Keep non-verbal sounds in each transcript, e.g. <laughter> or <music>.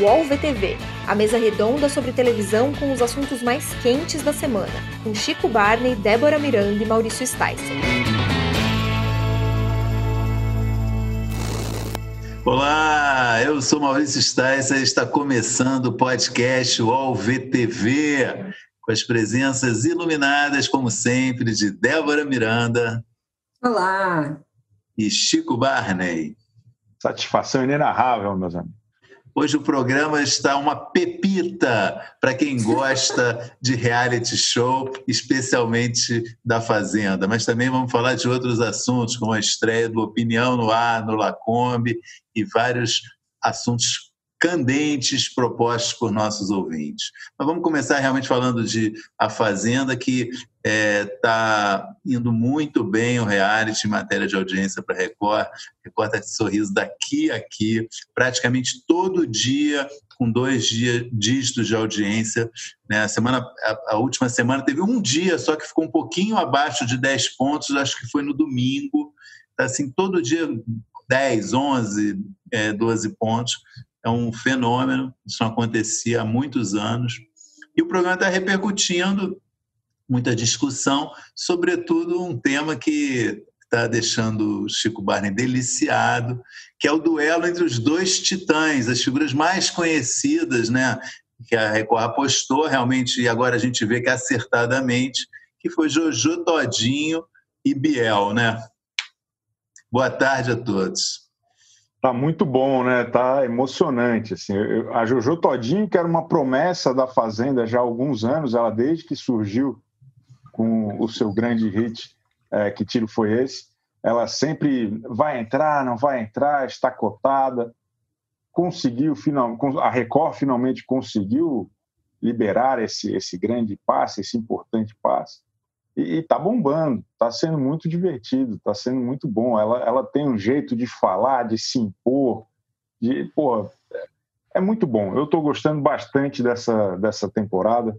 UOL VTV, a mesa redonda sobre televisão com os assuntos mais quentes da semana, com Chico Barney, Débora Miranda e Maurício Sticer. Olá, eu sou Maurício Sticer e está começando o podcast UOL VTV, com as presenças iluminadas, como sempre, de Débora Miranda. Olá! E Chico Barney. Satisfação inenarrável, meus amigos. Hoje o programa está uma pepita para quem gosta de reality show, especialmente da Fazenda. Mas também vamos falar de outros assuntos, como a estreia do Opinião no Ar, no Lacombe e vários assuntos candentes propostos por nossos ouvintes. Mas vamos começar realmente falando de A Fazenda, que está é, tá indo muito bem o reality em matéria de audiência para Record. Record está de sorriso daqui a aqui, praticamente todo dia com dois dias, dígitos de audiência. Né? A, semana, a, a, última semana teve um dia só que ficou um pouquinho abaixo de 10 pontos, acho que foi no domingo. Tá, assim, todo dia 10, 11, é, 12 pontos é um fenômeno, isso não acontecia há muitos anos. E o programa está repercutindo muita discussão, sobretudo um tema que está deixando Chico Barney deliciado, que é o duelo entre os dois titãs, as figuras mais conhecidas, né, que a Record apostou realmente, e agora a gente vê que acertadamente, que foi Jojo Todinho e Biel, né? Boa tarde a todos. Tá muito bom, né? Tá emocionante. Assim. a Jojo Todinho, que era uma promessa da Fazenda já há alguns anos, ela desde que surgiu com o seu grande hit, é, Que Tiro Foi Esse, ela sempre vai entrar, não vai entrar, está cotada. Conseguiu, final, a Record finalmente conseguiu liberar esse, esse grande passe, esse importante passe e está bombando, está sendo muito divertido, está sendo muito bom. Ela, ela tem um jeito de falar, de se impor, de, pô, é muito bom. Eu estou gostando bastante dessa, dessa temporada.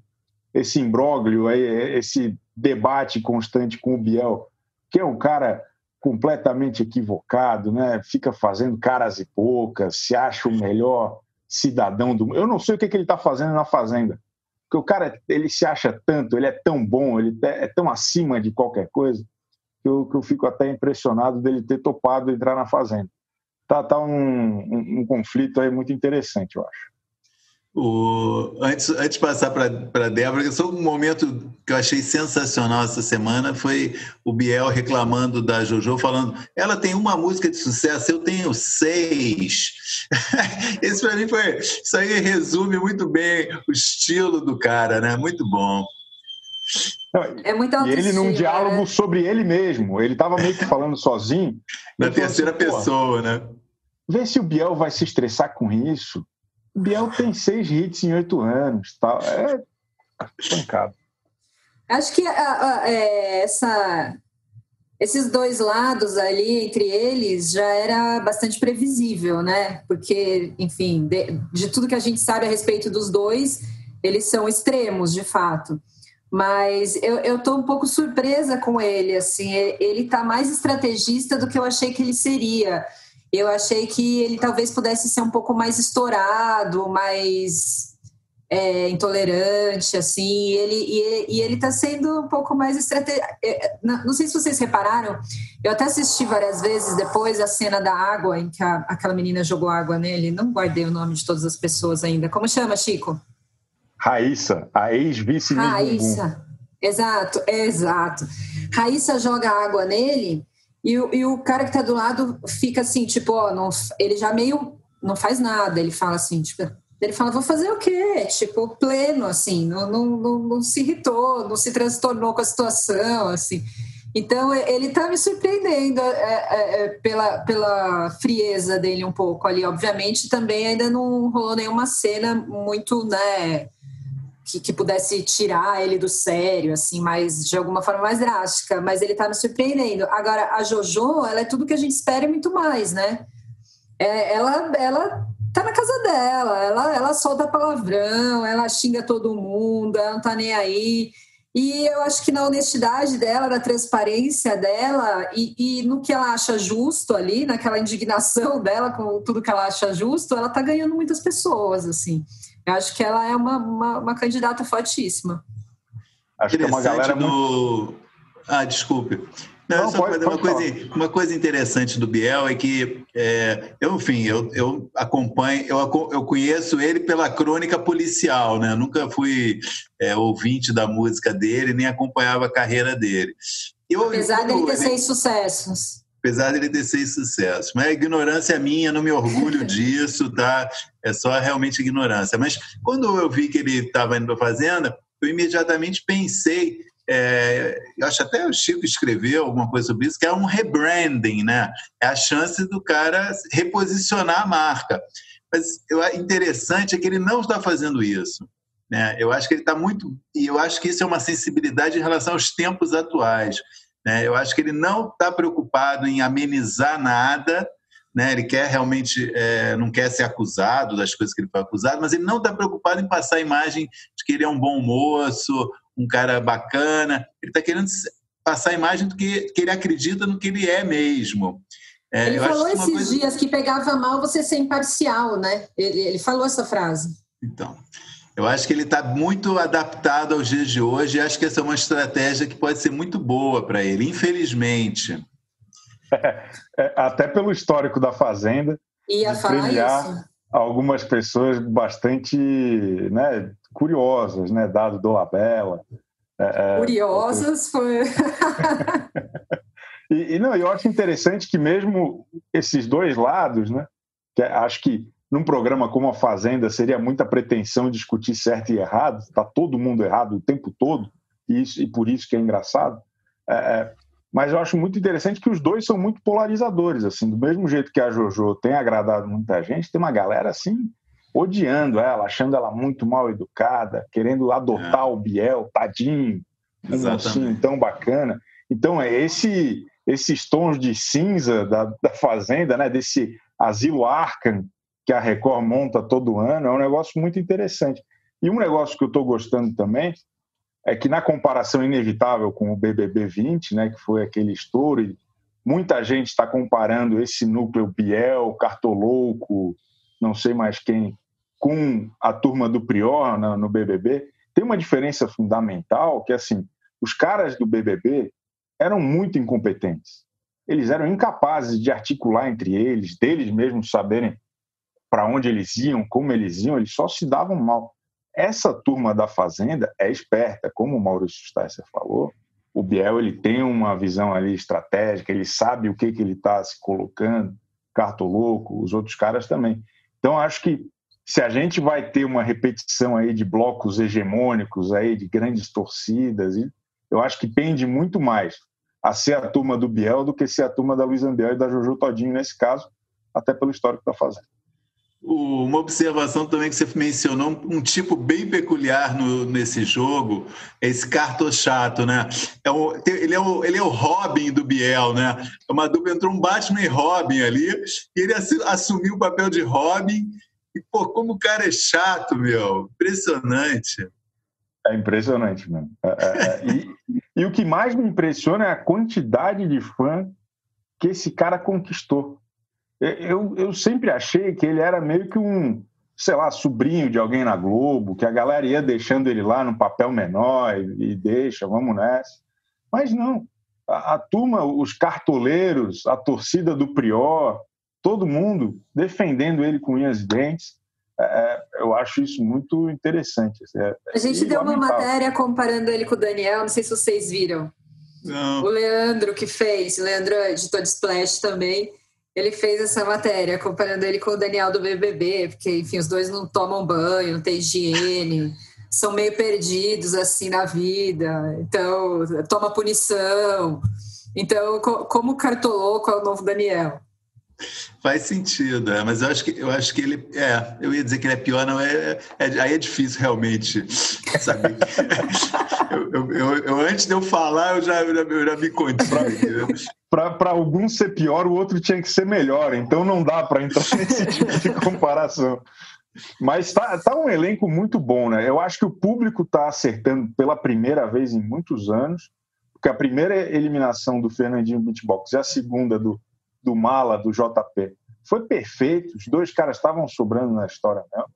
Esse imbróglio, esse debate constante com o Biel, que é um cara completamente equivocado, né? fica fazendo caras e poucas, se acha o melhor cidadão do mundo. Eu não sei o que, que ele está fazendo na Fazenda porque o cara ele se acha tanto, ele é tão bom, ele é tão acima de qualquer coisa, que eu, que eu fico até impressionado dele ter topado entrar na Fazenda. Tá, tá um, um, um conflito aí muito interessante, eu acho. O, antes, antes de passar para a Débora, só um momento que eu achei sensacional essa semana foi o Biel reclamando da JoJo, falando: ela tem uma música de sucesso, eu tenho seis. <laughs> Esse para mim foi. Isso aí resume muito bem o estilo do cara, né? Muito bom. É muito E ele num diálogo né? sobre ele mesmo. Ele estava meio que falando sozinho. <laughs> Na terceira assim, pessoa, né? Vê se o Biel vai se estressar com isso Biel tem seis hits em oito anos. Tal. É pancado. Acho que a, a, é, essa, esses dois lados ali, entre eles, já era bastante previsível, né? Porque, enfim, de, de tudo que a gente sabe a respeito dos dois, eles são extremos, de fato. Mas eu estou um pouco surpresa com ele, assim, ele está mais estrategista do que eu achei que ele seria eu achei que ele talvez pudesse ser um pouco mais estourado, mais é, intolerante, assim, e ele e, e ele está sendo um pouco mais estratégico. É, não sei se vocês repararam, eu até assisti várias vezes depois a cena da água em que a, aquela menina jogou água nele. Não guardei o nome de todas as pessoas ainda. Como chama, Chico? Raíssa, a ex-vice Raíssa, exato, exato. Raíssa joga água nele e, o, e o cara que está do lado fica assim, tipo, ó, não, ele já meio não faz nada. Ele fala assim, tipo, ele fala, vou fazer o quê? Tipo, pleno, assim, não, não, não, não se irritou, não se transtornou com a situação, assim. Então, ele está me surpreendendo é, é, é, pela, pela frieza dele um pouco ali. Obviamente, também ainda não rolou nenhuma cena muito, né, que, que, pudesse tirar ele do sério, assim, mas de alguma forma mais drástica. Mas ele tá me surpreendendo. Agora, a JoJo, ela é tudo que a gente espera e muito mais, né? É, ela, ela tá na casa dela, ela, ela solta palavrão, ela xinga todo mundo, ela não tá nem aí. E eu acho que na honestidade dela, na transparência dela e, e, no que ela acha justo ali, naquela indignação <laughs> dela com tudo que ela acha justo, ela está ganhando muitas pessoas, assim. Eu acho que ela é uma, uma, uma candidata fortíssima. Acho que é uma galera do... muito... Ah, desculpe. Não, Não pode, uma, coisa, uma coisa interessante do Biel é que, é, eu, enfim, eu, eu acompanho, eu, eu conheço ele pela crônica policial, né? Nunca fui é, ouvinte da música dele, nem acompanhava a carreira dele. Eu, Apesar eu, dele ter seis sucessos. Apesar dele ter seis sucessos. Mas a ignorância é minha, não me orgulho <laughs> disso, tá? É só realmente ignorância. Mas quando eu vi que ele estava indo para a Fazenda, eu imediatamente pensei é, acho até o Chico escreveu alguma coisa sobre isso, que é um rebranding, né? É a chance do cara reposicionar a marca. Mas o interessante é que ele não está fazendo isso. Né? Eu acho que ele está muito. E eu acho que isso é uma sensibilidade em relação aos tempos atuais. Né? Eu acho que ele não está preocupado em amenizar nada. Né? Ele quer realmente, é, não quer ser acusado das coisas que ele foi acusado, mas ele não está preocupado em passar a imagem de que ele é um bom moço um cara bacana. Ele está querendo passar a imagem do que, que ele acredita no que ele é mesmo. É, ele falou esses coisa... dias que pegava mal você ser imparcial, né? Ele, ele falou essa frase. Então, eu acho que ele está muito adaptado aos dias de hoje e acho que essa é uma estratégia que pode ser muito boa para ele, infelizmente. É, é, até pelo histórico da Fazenda. Ia falar isso. Algumas pessoas bastante né, curiosas, né? Dado do Labella. É, é Curiosas foi. <laughs> e, e, não, eu acho interessante que mesmo esses dois lados, né? Que acho que num programa como a Fazenda seria muita pretensão discutir certo e errado, está todo mundo errado o tempo todo, e, isso, e por isso que é engraçado. É, é, mas eu acho muito interessante que os dois são muito polarizadores, assim, do mesmo jeito que a JoJo tem agradado muita gente, tem uma galera assim odiando ela, achando ela muito mal educada, querendo adotar é. o Biel, tadinho, um mocinho tão bacana. Então, é esse, esses tons de cinza da, da Fazenda, né, desse asilo Arkham que a Record monta todo ano, é um negócio muito interessante. E um negócio que eu estou gostando também é que, na comparação inevitável com o BBB 20, né, que foi aquele estouro, muita gente está comparando esse núcleo Biel, Cartolouco, não sei mais quem, com a turma do Prior no, BBB, tem uma diferença fundamental que, assim, os caras do BBB eram muito incompetentes. Eles eram incapazes de articular entre eles, deles mesmos saberem para onde eles iam, como eles iam, eles só se davam mal. Essa turma da Fazenda é esperta, como o Maurício Stasser falou. O Biel ele tem uma visão ali estratégica, ele sabe o que, que ele está se colocando, Cartoloco, os outros caras também. Então, acho que se a gente vai ter uma repetição aí de blocos hegemônicos aí de grandes torcidas, eu acho que pende muito mais a ser a turma do Biel do que ser a turma da Luiz Ambiel e da Jojo Todinho nesse caso, até pelo histórico da fazenda. Uma observação também que você mencionou, um tipo bem peculiar no, nesse jogo, é esse cartochato, né? É o, ele, é o, ele é o Robin do Biel, né? É uma dupla, entrou um Batman e Robin ali, e ele assumiu o papel de Robin e, pô, como o cara é chato, meu. Impressionante. É impressionante, mano. É, é, é. e, e o que mais me impressiona é a quantidade de fã que esse cara conquistou. Eu, eu sempre achei que ele era meio que um, sei lá, sobrinho de alguém na Globo, que a galera ia deixando ele lá no papel menor e, e deixa, vamos nessa. Mas não. A, a, turma, os cartoleiros, a torcida do Prior, todo mundo defendendo ele com unhas e dentes. É, é eu acho isso muito interessante. É, a gente deu uma matéria comparando ele com o Daniel, não sei se vocês viram. Não. O Leandro que fez, o Leandro é editor de Splash também, ele fez essa matéria comparando ele com o Daniel do BBB, porque, enfim, os dois não tomam banho, não tem higiene, são meio perdidos, assim, na vida, então, toma punição. Então, como cartoloco é o novo Daniel? Faz sentido, é, mas eu acho que eu acho que ele é, eu ia dizer que ele é pior, não é, é aí é difícil realmente saber. <laughs> eu, eu, eu, antes de eu falar, eu já, eu já, eu já me contive. Para algum ser pior, o outro tinha que ser melhor, então não dá para entrar <laughs> nesse tipo de comparação. Mas tá, tá um elenco muito bom, né? Eu acho que o público está acertando pela primeira vez em muitos anos, porque a primeira eliminação do Fernandinho Beatbox e a segunda do, do Mala, do JP, foi perfeito. Os dois caras estavam sobrando na história mesmo.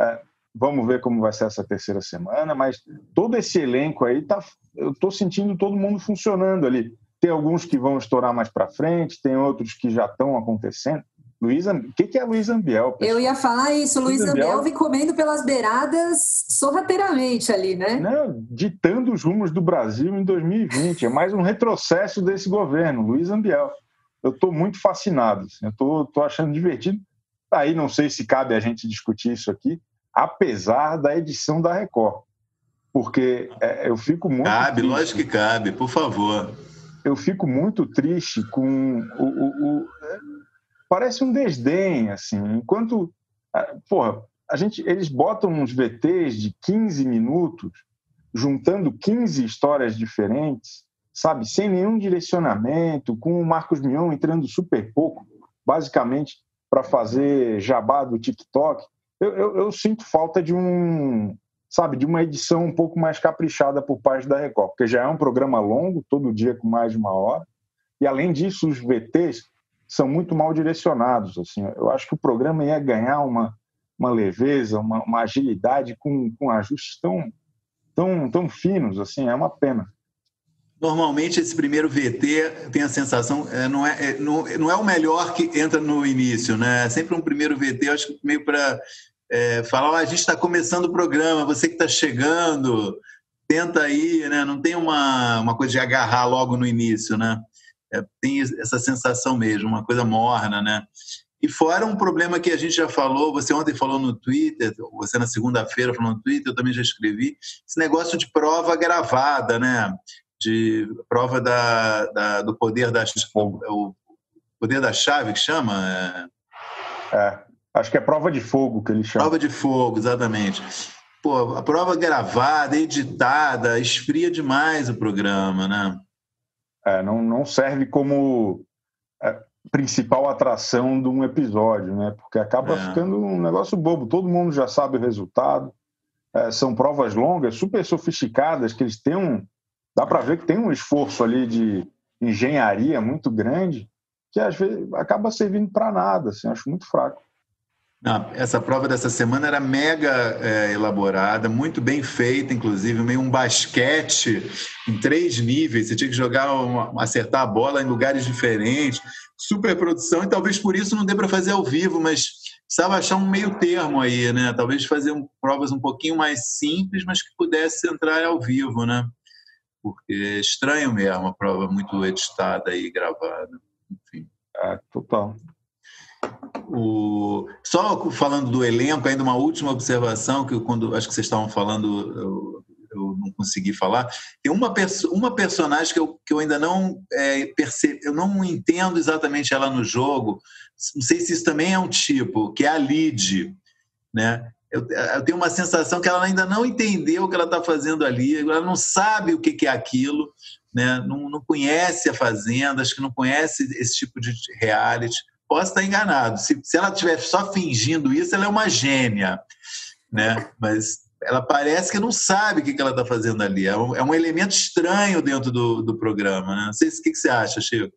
É, vamos ver como vai ser essa terceira semana, mas todo esse elenco aí tá. Eu estou sentindo todo mundo funcionando ali. Tem alguns que vão estourar mais para frente, tem outros que já estão acontecendo. Luiz, o que, que é Luiz Ambiel? Pessoal? Eu ia falar isso, Luiz, Luiz Ambiel, Ambiel vem comendo pelas beiradas sorrateiramente ali, né? Não, ditando os rumos do Brasil em 2020. É mais um retrocesso desse governo, Luiz Ambiel. Eu estou muito fascinado, assim, eu estou achando divertido. Aí não sei se cabe a gente discutir isso aqui, apesar da edição da Record. Porque é, eu fico muito. Cabe, triste. lógico que cabe, por favor. Eu fico muito triste com o, o, o parece um desdém, assim. Enquanto, ah, porra, a gente, eles botam uns VTs de 15 minutos, juntando 15 histórias diferentes, sabe, sem nenhum direcionamento, com o Marcos Mion entrando super pouco, basicamente para fazer jabá do TikTok. Eu, eu, eu, sinto falta de um, sabe, de uma edição um pouco mais caprichada por parte da Record, porque já é um programa longo, todo dia com mais de uma hora, e além disso, os VTs são muito mal direcionados. Assim, eu acho que o programa ia ganhar uma, uma leveza, uma, uma agilidade com, com ajustes tão, tão, tão finos. Assim, é uma pena. Normalmente esse primeiro VT tem a sensação é, não é, é não, não, é o melhor que entra no início, né? É sempre um primeiro VT, acho que meio para é, falar, a gente está começando o programa, você que está chegando, tenta aí, né? Não tem uma, uma coisa de agarrar logo no início, né? é, tem essa sensação mesmo, uma coisa morna, né? E fora um problema que a gente já falou, você ontem falou no Twitter, você na segunda-feira falou no Twitter, eu também já escrevi, esse negócio de prova gravada, né? De prova da, da do poder da o poder da chave que chama? É, é, acho que é prova de fogo que ele chama. Prova de fogo, exatamente. Pô, a prova gravada, editada, esfria demais o programa, né? É, não, não serve como é, principal atração de um episódio, né? Porque acaba é. ficando um negócio bobo. Todo mundo já sabe o resultado. É, são provas longas, super sofisticadas, que eles têm um. Dá para ver que tem um esforço ali de engenharia muito grande, que às vezes acaba servindo para nada. Assim, acho muito fraco. Não, essa prova dessa semana era mega é, elaborada, muito bem feita, inclusive, meio um basquete em três níveis. Você tinha que jogar, uma, acertar a bola em lugares diferentes, super produção, e talvez por isso não dê para fazer ao vivo, mas precisava achar um meio termo aí, né? Talvez fazer um, provas um pouquinho mais simples, mas que pudesse entrar ao vivo, né? Porque é estranho mesmo a prova muito editada e gravada. Enfim. É, total. O... Só falando do elenco, ainda uma última observação, que eu, quando acho que vocês estavam falando, eu, eu não consegui falar. Tem uma, perso uma personagem que eu, que eu ainda não é, percebo, eu não entendo exatamente ela no jogo, não sei se isso também é um tipo, que é a Lid, né? Eu, eu, tenho uma sensação que ela ainda não entendeu o que ela está fazendo ali, ela não sabe o que, que é aquilo, né? não, não conhece a Fazenda, acho que não conhece esse tipo de reality posso estar enganado. Se, se ela estiver só fingindo isso, ela é uma gênia, né? Mas ela parece que não sabe o que, ela está fazendo ali. É um, é um, elemento estranho dentro do, do programa, né? Não sei se, o que, que você acha, Chico.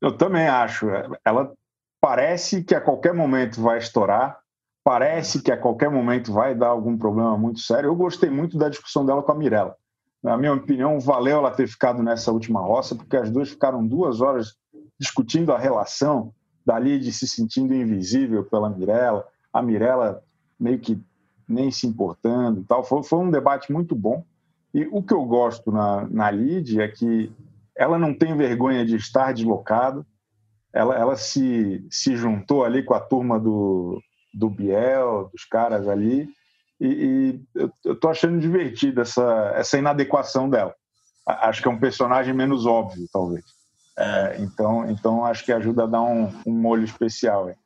Eu também acho. Ela parece que a qualquer momento vai estourar, parece que a qualquer momento vai dar algum problema muito sério. Eu gostei muito da discussão dela com a Mirella. Na minha opinião, valeu ela ter ficado nessa última roça, porque as duas ficaram duas horas discutindo a relação dali de se sentindo invisível pela Mirella, a Mirella meio que nem se importando e tal. Foi, foi um debate muito bom. E o que eu gosto na, na Lid é que ela não tem vergonha de estar deslocada, ela, ela se, se juntou ali com a turma do, do Biel, dos caras ali, e, e eu estou achando divertida essa, essa inadequação dela. Acho que é um personagem menos óbvio, talvez. É, então, então acho que ajuda a dar um, um molho especial. Hein?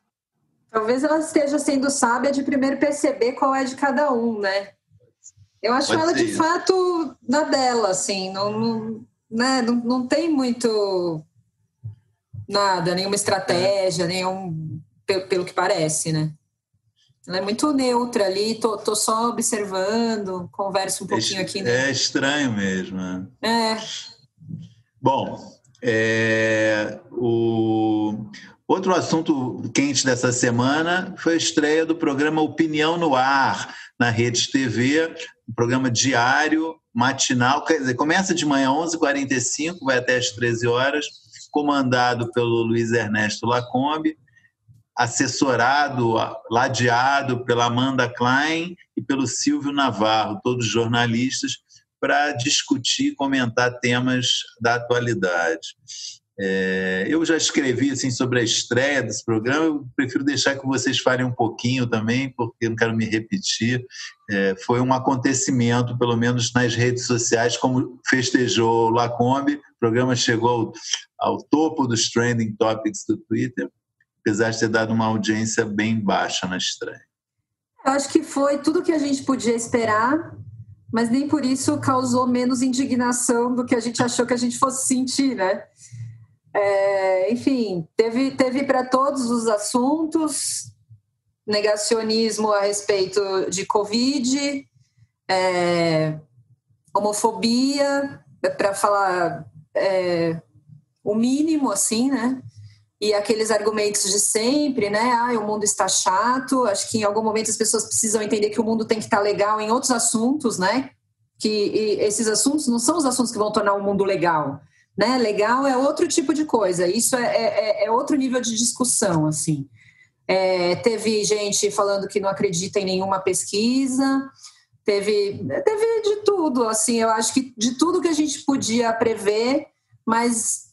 Talvez ela esteja sendo sábia de primeiro perceber qual é de cada um, né? Eu acho Pode ela de isso. fato na dela, assim, não, não, né? não, não tem muito nada, nenhuma estratégia, nenhum, pelo, pelo que parece, né? Ela é muito neutra ali, tô, tô só observando, converso um pouquinho é, aqui. Né? É estranho mesmo. Né? É. Bom, é, o outro assunto quente dessa semana foi a estreia do programa Opinião no Ar na Rede TV, um programa diário, matinal, quer dizer, começa de manhã 11h45, vai até as 13 horas, comandado pelo Luiz Ernesto Lacombe, assessorado, ladeado pela Amanda Klein e pelo Silvio Navarro, todos jornalistas, para discutir, comentar temas da atualidade. É, eu já escrevi assim sobre a estreia desse programa, eu prefiro deixar que vocês falem um pouquinho também, porque eu não quero me repetir. É, foi um acontecimento, pelo menos nas redes sociais, como festejou o Lacombe, o programa chegou ao, ao topo dos trending topics do Twitter, apesar de ter dado uma audiência bem baixa na estreia. Eu acho que foi tudo que a gente podia esperar, mas nem por isso causou menos indignação do que a gente achou que a gente fosse sentir, né? É, enfim, teve, teve para todos os assuntos negacionismo a respeito de Covid, é, homofobia, para falar é, o mínimo, assim, né? E aqueles argumentos de sempre, né? Ah, o mundo está chato. Acho que em algum momento as pessoas precisam entender que o mundo tem que estar legal em outros assuntos, né? Que esses assuntos não são os assuntos que vão tornar o mundo legal, né? Legal é outro tipo de coisa. Isso é, é, é, é outro nível de discussão, assim. É, teve gente falando que não acredita em nenhuma pesquisa. Teve, teve de tudo, assim. Eu acho que de tudo que a gente podia prever, mas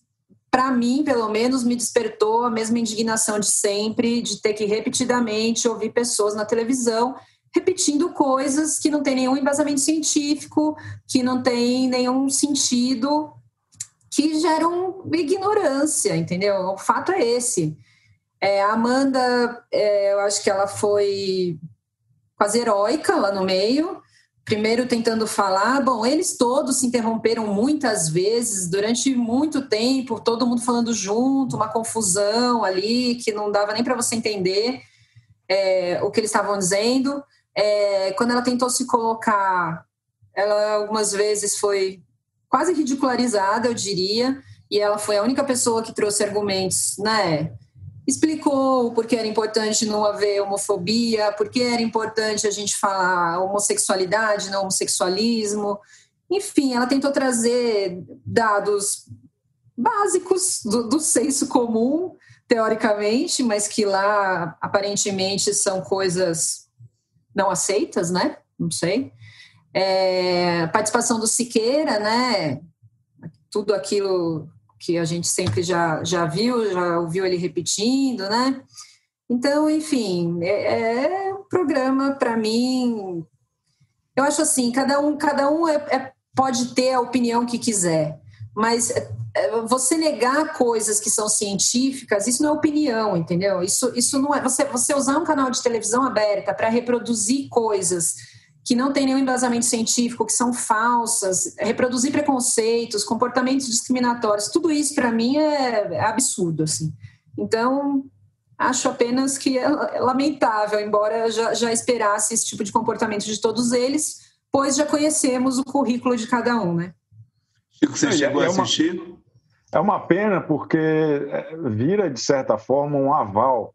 para mim, pelo menos, me despertou a mesma indignação de sempre, de ter que repetidamente ouvir pessoas na televisão repetindo coisas que não tem nenhum embasamento científico, que não tem nenhum sentido, que geram ignorância, entendeu? O fato é esse. É, a Amanda, é, eu acho que ela foi quase heróica lá no meio, primeiro tentando falar, bom, eles todos se interromperam muitas vezes durante muito tempo, todo mundo falando junto, uma confusão ali que não dava nem para você entender é, o que eles estavam dizendo. É, quando ela tentou se colocar, ela algumas vezes foi quase ridicularizada, eu diria, e ela foi a única pessoa que trouxe argumentos, né? Explicou por que era importante não haver homofobia, por que era importante a gente falar homossexualidade, não homossexualismo. Enfim, ela tentou trazer dados básicos do, do senso comum, teoricamente, mas que lá aparentemente são coisas não aceitas, né? Não sei. É, participação do Siqueira, né? Tudo aquilo que a gente sempre já, já viu, já ouviu ele repetindo, né? Então, enfim, é, é um programa para mim. Eu acho assim, cada um, cada um é, é, pode ter a opinião que quiser, mas é, é, você negar coisas que são científicas, isso não é opinião, entendeu? Isso, isso não é. Você, você usar um canal de televisão aberta para reproduzir coisas que não têm nenhum embasamento científico, que são falsas, reproduzir preconceitos, comportamentos discriminatórios, tudo isso para mim é, é absurdo, assim. Então, acho apenas que é lamentável, embora já, já esperasse esse tipo de comportamento de todos eles, pois já conhecemos o currículo de cada um, né? Chico, você chegou é a assistir? Uma, é uma pena porque é, vira, de certa forma, um aval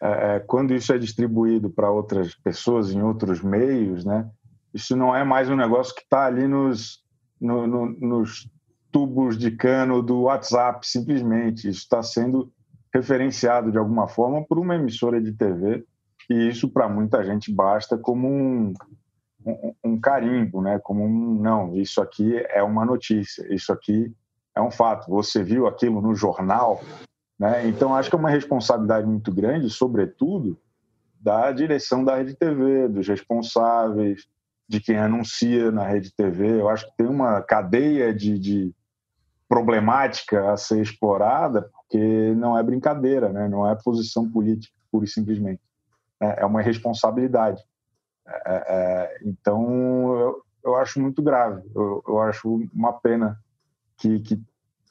é, é, quando isso é distribuído para outras pessoas em outros meios, né, isso não é mais um negócio que está ali nos, no, no, nos tubos de cano do WhatsApp, simplesmente. Isso está sendo referenciado de alguma forma por uma emissora de TV e isso para muita gente basta como um, um, um, carimbo, né? Como um não, isso aqui é uma notícia, isso aqui é um fato. Você viu aquilo no jornal, né? Então, acho que é uma responsabilidade muito grande, sobretudo, da direção da Rede TV, dos responsáveis, de quem anuncia na Rede TV. Eu acho que tem uma cadeia de, de problemática a ser explorada, porque não é brincadeira, né? não é posição política, pura e simplesmente. É, é uma responsabilidade. É, é, então, eu, eu, acho muito grave. Eu, eu acho uma pena que, que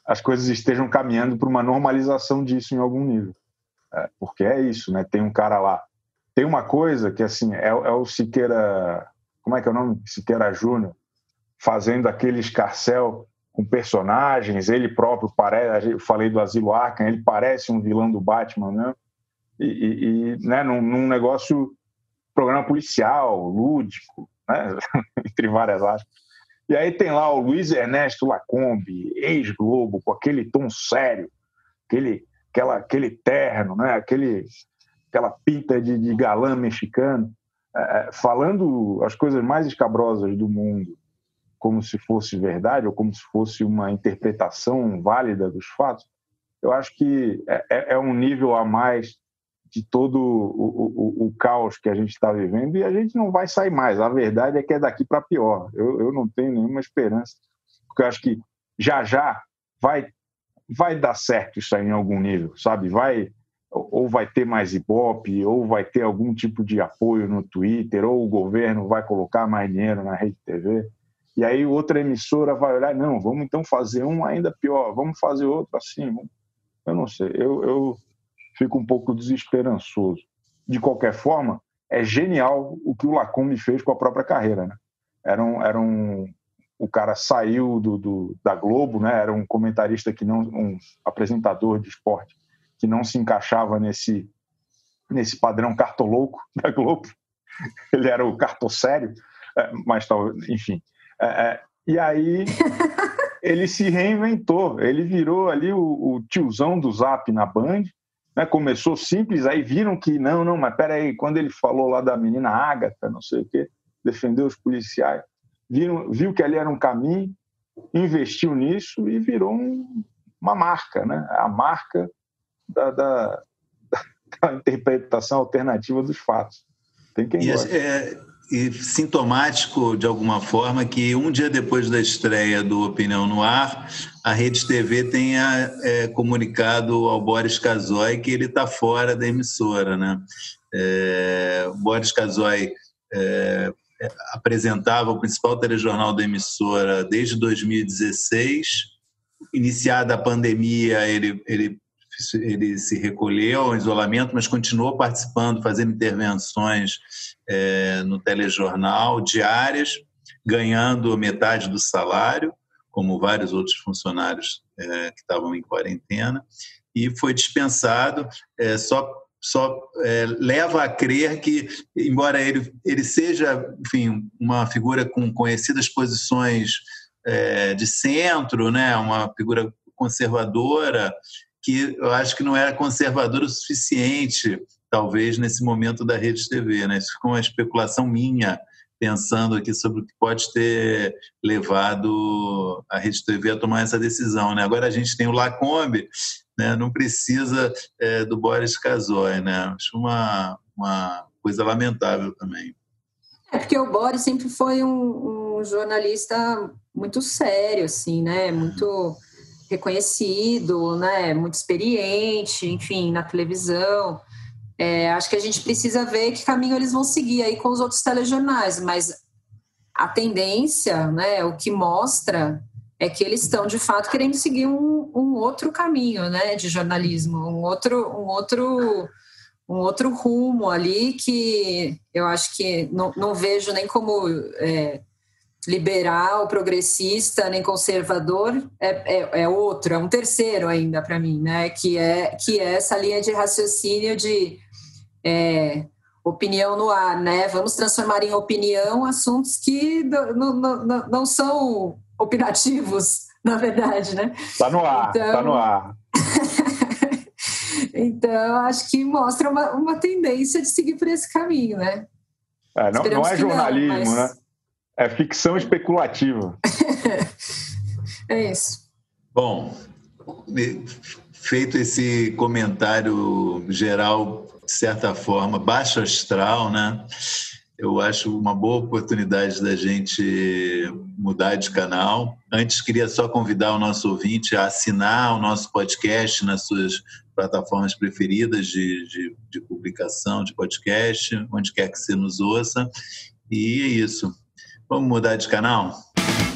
as coisas estejam caminhando para uma normalização disso em algum nível. É, porque é isso, né? Tem um cara lá tem uma coisa que assim é, é o Siqueira, como é que é o nome? Siqueira Júnior, fazendo aquele escarcel com personagens, ele próprio parece, eu falei do Asilo Arkham, ele parece um vilão do Batman, né? E, e, e né, num, num, negócio, programa policial, lúdico, né? <laughs> entre várias aspas. E aí tem lá o Luiz Ernesto Lacombe, ex-Globo, com aquele tom sério, aquele, aquela, aquele terno, né? aquele, aquela pinta de, de galã mexicano, é, é falando as coisas mais escabrosas do mundo como se fosse verdade ou como se fosse uma interpretação válida dos fatos, eu acho que é, é, é um nível a mais de todo o, o, o caos que a gente está vivendo e a gente não vai sair mais. A verdade é que é daqui para pior. Eu, eu não tenho nenhuma esperança, porque eu acho que já já vai vai dar certo isso aí em algum nível, sabe? Vai ou vai ter mais ibope, ou vai ter algum tipo de apoio no Twitter, ou o governo vai colocar mais dinheiro na rede TV. E aí outra emissora vai olhar, não, vamos então fazer um ainda pior, vamos fazer outro assim. Eu não sei, eu, eu fico um pouco desesperançoso. De qualquer forma, é genial o que o Lacombe fez com a própria carreira. Né? Era um, era um, o cara saiu do, do, da Globo, né? era um comentarista que não, um apresentador de esporte que não se encaixava nesse, nesse padrão cartolouco <laughs> da Globo. Ele era o cartossério, é, mas enfim. É, é, e aí <laughs> ele se reinventou, ele virou ali o, o tiozão do Zap na Band, né? começou simples, aí viram que não, não, mas peraí, quando ele falou lá da menina Ágata, não sei o quê, defendeu os policiais, viram, viu que ali era um caminho, investiu nisso e virou um, uma marca, né? a marca da, da, <laughs> da interpretação alternativa dos fatos. Tem quem gosta. É, e sintomático de alguma forma que um dia depois da estreia do Opinião no Ar, a Rede TV tenha é, comunicado ao Boris Casoy que ele está fora da emissora. Né? É, Boris Casoy é, apresentava o principal telejornal da emissora desde 2016. Iniciada a pandemia, ele, ele ele se recolheu ao isolamento, mas continuou participando, fazendo intervenções é, no telejornal diárias, ganhando metade do salário, como vários outros funcionários é, que estavam em quarentena, e foi dispensado. É, só só é, leva a crer que, embora ele, ele seja, enfim, uma figura com conhecidas posições é, de centro, né, uma figura conservadora, que eu acho que não era conservador o suficiente, talvez, nesse momento da Rede TV. Né? Isso ficou uma especulação minha, pensando aqui sobre o que pode ter levado a Rede TV a tomar essa decisão. Né? Agora a gente tem o Lacombe, né? não precisa é, do Boris Casoy. Né? Acho uma, uma coisa lamentável também. É porque o Boris sempre foi um, um jornalista muito sério, assim, né? Muito reconhecido, né, muito experiente, enfim, na televisão. É, acho que a gente precisa ver que caminho eles vão seguir aí com os outros telejornais, mas a tendência, né, o que mostra é que eles estão de fato querendo seguir um, um outro caminho, né, de jornalismo, um outro, um outro, um outro rumo ali que eu acho que não, não vejo nem como é, liberal, progressista, nem conservador, é, é, é outro, é um terceiro ainda para mim, né? Que é, que é essa linha de raciocínio de é, opinião no ar, né? Vamos transformar em opinião assuntos que não, não, não, não são opinativos, <laughs> na verdade, né? Tá no ar, então, tá no ar. <laughs> então, acho que mostra uma, uma tendência de seguir por esse caminho, né? É, não, não, é jornalismo, mas... né? É ficção especulativa. <laughs> é isso. Bom, feito esse comentário geral, de certa forma, baixo astral, né? Eu acho uma boa oportunidade da gente mudar de canal. Antes, queria só convidar o nosso ouvinte a assinar o nosso podcast nas suas plataformas preferidas de, de, de publicação de podcast, onde quer que você nos ouça. E é isso. Vamos mudar de canal?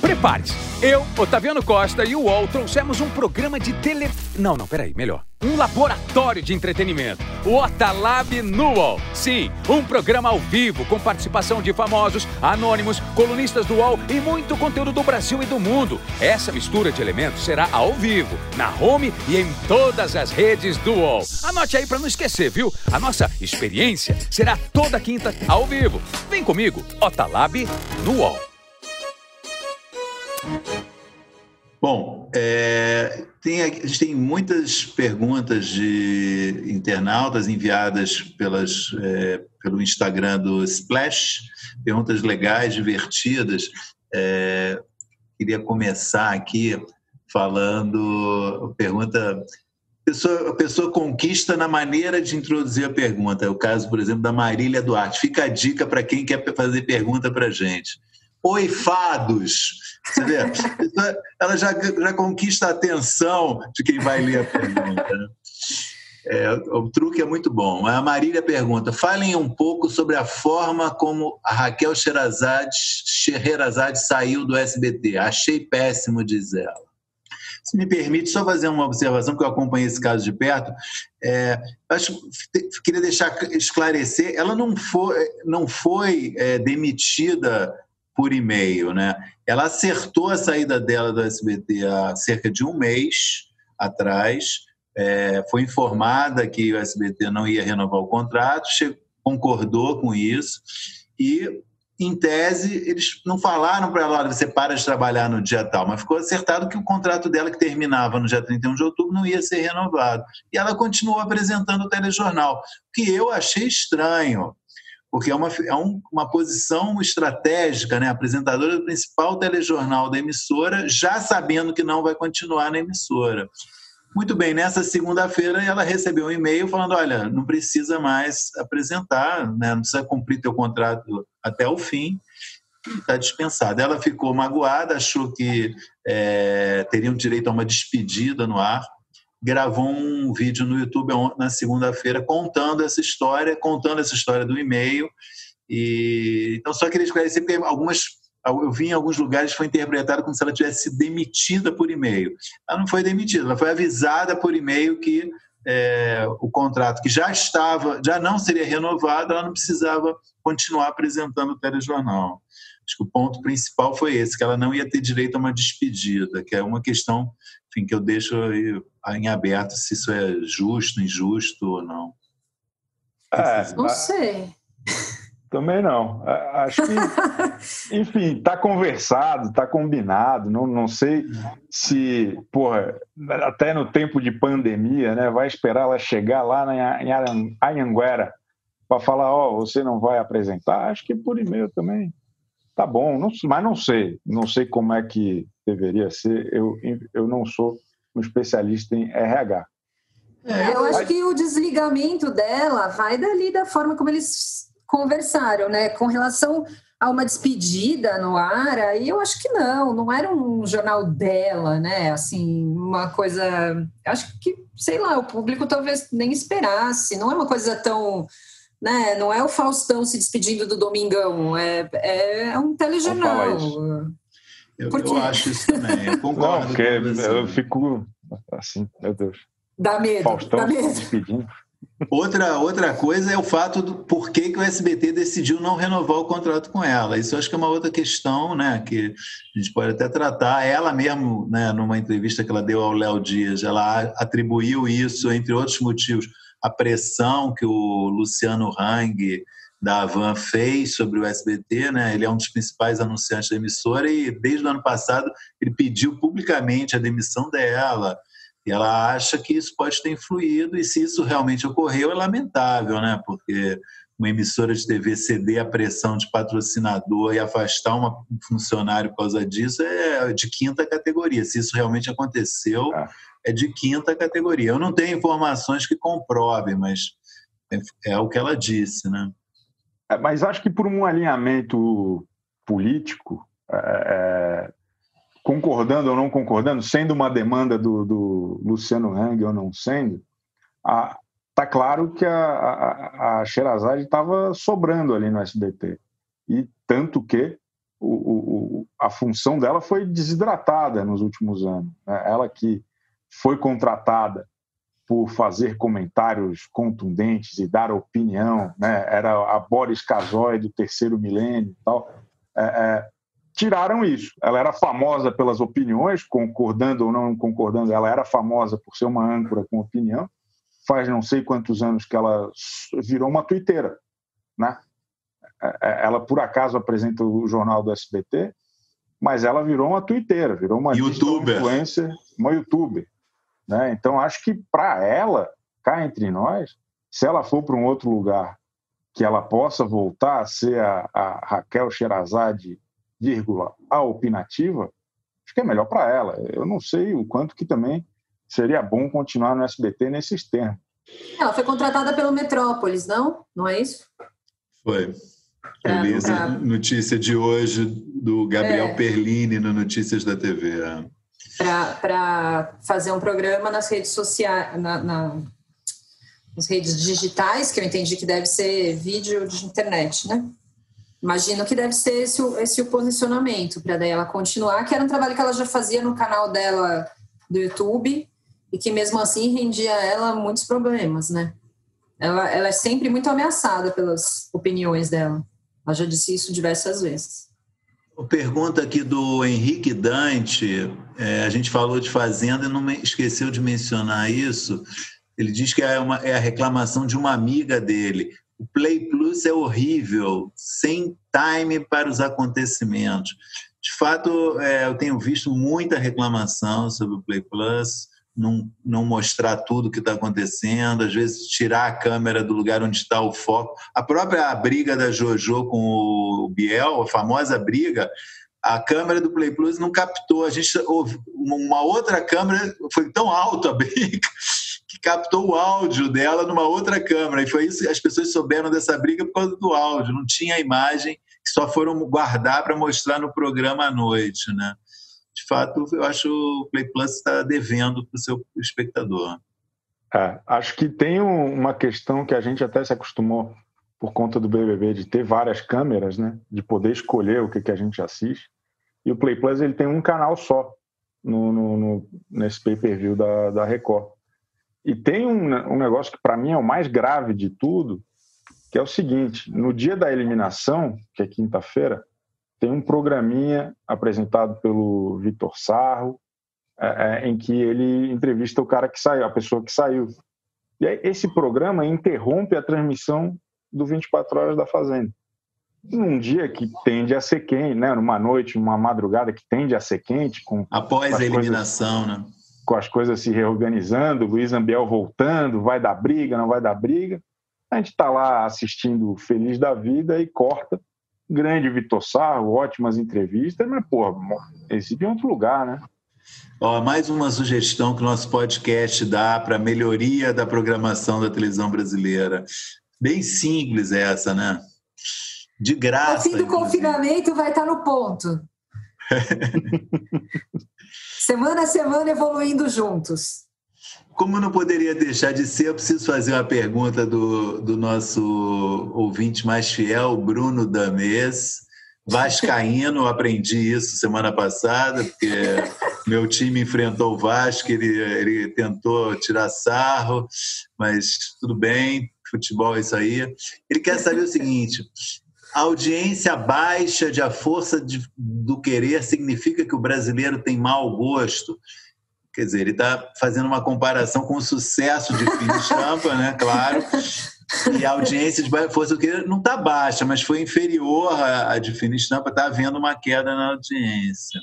Prepare-se. Eu, Otaviano Costa e o UOL trouxemos um programa de tele... Não, não, peraí, melhor. Um laboratório de entretenimento. O Otalab no UOL. Sim, um programa ao vivo com participação de famosos, anônimos, colunistas do UOL e muito conteúdo do Brasil e do mundo. Essa mistura de elementos será ao vivo, na home e em todas as redes do UOL. Anote aí para não esquecer, viu? A nossa experiência será toda quinta ao vivo. Vem comigo, Otalab no UOL. Bom, é, tem, a gente tem muitas perguntas de internautas enviadas pelas, é, pelo Instagram do Splash, perguntas legais, divertidas. É, queria começar aqui falando, pergunta pessoa, a pessoa conquista na maneira de introduzir a pergunta. É o caso, por exemplo, da Marília Duarte. Fica a dica para quem quer fazer pergunta para a gente. Oi, fados! Você vê? Ela já, já conquista a atenção de quem vai ler a pergunta. Né? É, o truque é muito bom. A Marília pergunta: falem um pouco sobre a forma como a Raquel Sherazade, saiu do SBT. Achei péssimo, diz ela. Se me permite só fazer uma observação, que eu acompanhei esse caso de perto, é, acho queria deixar esclarecer, ela não foi, não foi é, demitida por e-mail, né? Ela acertou a saída dela do SBT há cerca de um mês atrás, é, foi informada que o SBT não ia renovar o contrato, concordou com isso e, em tese, eles não falaram para ela, você para de trabalhar no dia tal, mas ficou acertado que o contrato dela, que terminava no dia 31 de outubro, não ia ser renovado. E ela continuou apresentando o telejornal, o que eu achei estranho, porque é uma, é um, uma posição estratégica, né? apresentadora do principal telejornal da emissora, já sabendo que não vai continuar na emissora. Muito bem, nessa segunda-feira ela recebeu um e-mail falando: olha, não precisa mais apresentar, né? não precisa cumprir teu contrato até o fim, está dispensada. Ela ficou magoada, achou que é, teriam direito a uma despedida no ar gravou um vídeo no YouTube na segunda-feira contando essa história, contando essa história do e-mail. E então só queria esclarecer porque algumas eu vi em alguns lugares foi interpretado como se ela tivesse sido demitida por e-mail. Ela não foi demitida, ela foi avisada por e-mail que é, o contrato que já estava, já não seria renovado, ela não precisava continuar apresentando o telejornal. Acho que o ponto principal foi esse, que ela não ia ter direito a uma despedida, que é uma questão enfim, que eu deixo em aberto se isso é justo, injusto ou não. É, não sei. Também não. Acho que, <laughs> enfim, está conversado, está combinado. Não, não sei se, porra, até no tempo de pandemia, né, vai esperar ela chegar lá em Anhanguera para falar: Ó, oh, você não vai apresentar? Acho que por e-mail também tá bom, não, mas não sei, não sei como é que deveria ser. Eu, eu não sou um especialista em RH. É, eu acho que o desligamento dela vai dali da forma como eles conversaram, né? Com relação a uma despedida no ar, aí eu acho que não, não era um jornal dela, né? Assim, uma coisa. Acho que, sei lá, o público talvez nem esperasse, não é uma coisa tão né? Não é o Faustão se despedindo do Domingão, é, é um telejornal. Eu, eu, acho isso também, eu <laughs> concordo. Não, porque eu fico assim, meu Deus. Dá medo, Faustão dá medo. se despedindo. Outra, outra coisa é o fato do porquê que o SBT decidiu não renovar o contrato com ela. Isso eu acho que é uma outra questão, né? Que a gente pode até tratar. Ela mesmo, né, numa entrevista que ela deu ao Léo Dias, ela atribuiu isso, entre outros motivos, a pressão que o Luciano Hang da Avan fez sobre o SBT, né? Ele é um dos principais anunciantes da emissora e desde o ano passado ele pediu publicamente a demissão dela. E ela acha que isso pode ter influído e se isso realmente ocorreu é lamentável, né? Porque uma emissora de TV ceder a pressão de patrocinador e afastar um funcionário por causa disso é de quinta categoria. Se isso realmente aconteceu, é é de quinta categoria. Eu não tenho informações que comprovem, mas é, é o que ela disse, né? É, mas acho que por um alinhamento político, é, é concordando ou não concordando, sendo uma demanda do, do Luciano Hang ou não sendo, está claro que a, a, a Sherazade estava sobrando ali no SBT. E tanto que o, o, a função dela foi desidratada nos últimos anos. Né? Ela que foi contratada por fazer comentários contundentes e dar opinião, né? era a Boris Casoy do terceiro milênio e tal. É, é, tiraram isso. Ela era famosa pelas opiniões, concordando ou não concordando, ela era famosa por ser uma âncora com opinião. Faz não sei quantos anos que ela virou uma twitteira, né? É, é, ela por acaso apresenta o jornal do SBT, mas ela virou uma twitteira, virou uma YouTuber. influencer, uma youtuber. Né? Então acho que para ela, cá entre nós, se ela for para um outro lugar que ela possa voltar a ser a, a Raquel Sherazade, vírgula, a opinativa, acho que é melhor para ela. Eu não sei o quanto que também seria bom continuar no SBT nesses termos. Ela foi contratada pelo Metrópolis, não? Não é isso? Foi. Eu li essa notícia de hoje do Gabriel é. Perlini no Notícias da TV. Para fazer um programa nas redes sociais, na, na, nas redes digitais, que eu entendi que deve ser vídeo de internet, né? Imagino que deve ser esse, esse o posicionamento, para daí ela continuar, que era um trabalho que ela já fazia no canal dela do YouTube e que mesmo assim rendia a ela muitos problemas, né? Ela, ela é sempre muito ameaçada pelas opiniões dela. Ela já disse isso diversas vezes. Pergunta aqui do Henrique Dante. É, a gente falou de Fazenda e não esqueceu de mencionar isso. Ele diz que é, uma, é a reclamação de uma amiga dele. O Play Plus é horrível, sem time para os acontecimentos. De fato, é, eu tenho visto muita reclamação sobre o Play Plus não, não mostrar tudo que está acontecendo, às vezes tirar a câmera do lugar onde está o foco. A própria briga da JoJo com o Biel, a famosa briga, a câmera do Play Plus não captou. A gente uma outra câmera, foi tão alto a briga <laughs> que captou o áudio dela numa outra câmera. E foi isso as pessoas souberam dessa briga por causa do áudio. Não tinha a imagem que só foram guardar para mostrar no programa à noite, né? De fato, eu acho que o Play Plus está devendo para o seu espectador. É, acho que tem uma questão que a gente até se acostumou por conta do BBB de ter várias câmeras, né? De poder escolher o que, que a gente assiste. E o Play Plus ele tem um canal só no, no, no nesse pay-per-view da, da Record. E tem um, um negócio que para mim é o mais grave de tudo, que é o seguinte: no dia da eliminação, que é quinta-feira, tem um programinha apresentado pelo Vitor Sarro, é, é, em que ele entrevista o cara que saiu, a pessoa que saiu. E aí, esse programa interrompe a transmissão do 24 Horas da Fazenda. Num dia que tende a ser quente, né? numa noite, uma madrugada que tende a ser quente. Com, Após com a eliminação, coisas, né? Com as coisas se reorganizando, Luiz Ambiel voltando, vai dar briga, não vai dar briga. A gente está lá assistindo Feliz da Vida e corta grande Vitor Sarro, ótimas entrevistas, mas, pô, existe em outro lugar, né? Ó, mais uma sugestão que o nosso podcast dá para melhoria da programação da televisão brasileira. Bem simples essa, né? De graça. O fim do inclusive. confinamento vai estar no ponto. <laughs> semana a semana evoluindo juntos. Como não poderia deixar de ser, eu preciso fazer uma pergunta do, do nosso ouvinte mais fiel, Bruno Damês. Vascaíno, aprendi isso semana passada, porque meu time enfrentou o Vasco, ele, ele tentou tirar sarro, mas tudo bem, futebol é isso aí. Ele quer saber o seguinte: a audiência baixa de a força de, do querer significa que o brasileiro tem mau gosto? Quer dizer, ele está fazendo uma comparação com o sucesso de Fim Estampa, né? Claro. E a audiência de Força do Querer não está baixa, mas foi inferior à, de Fina Estampa, está havendo uma queda na audiência.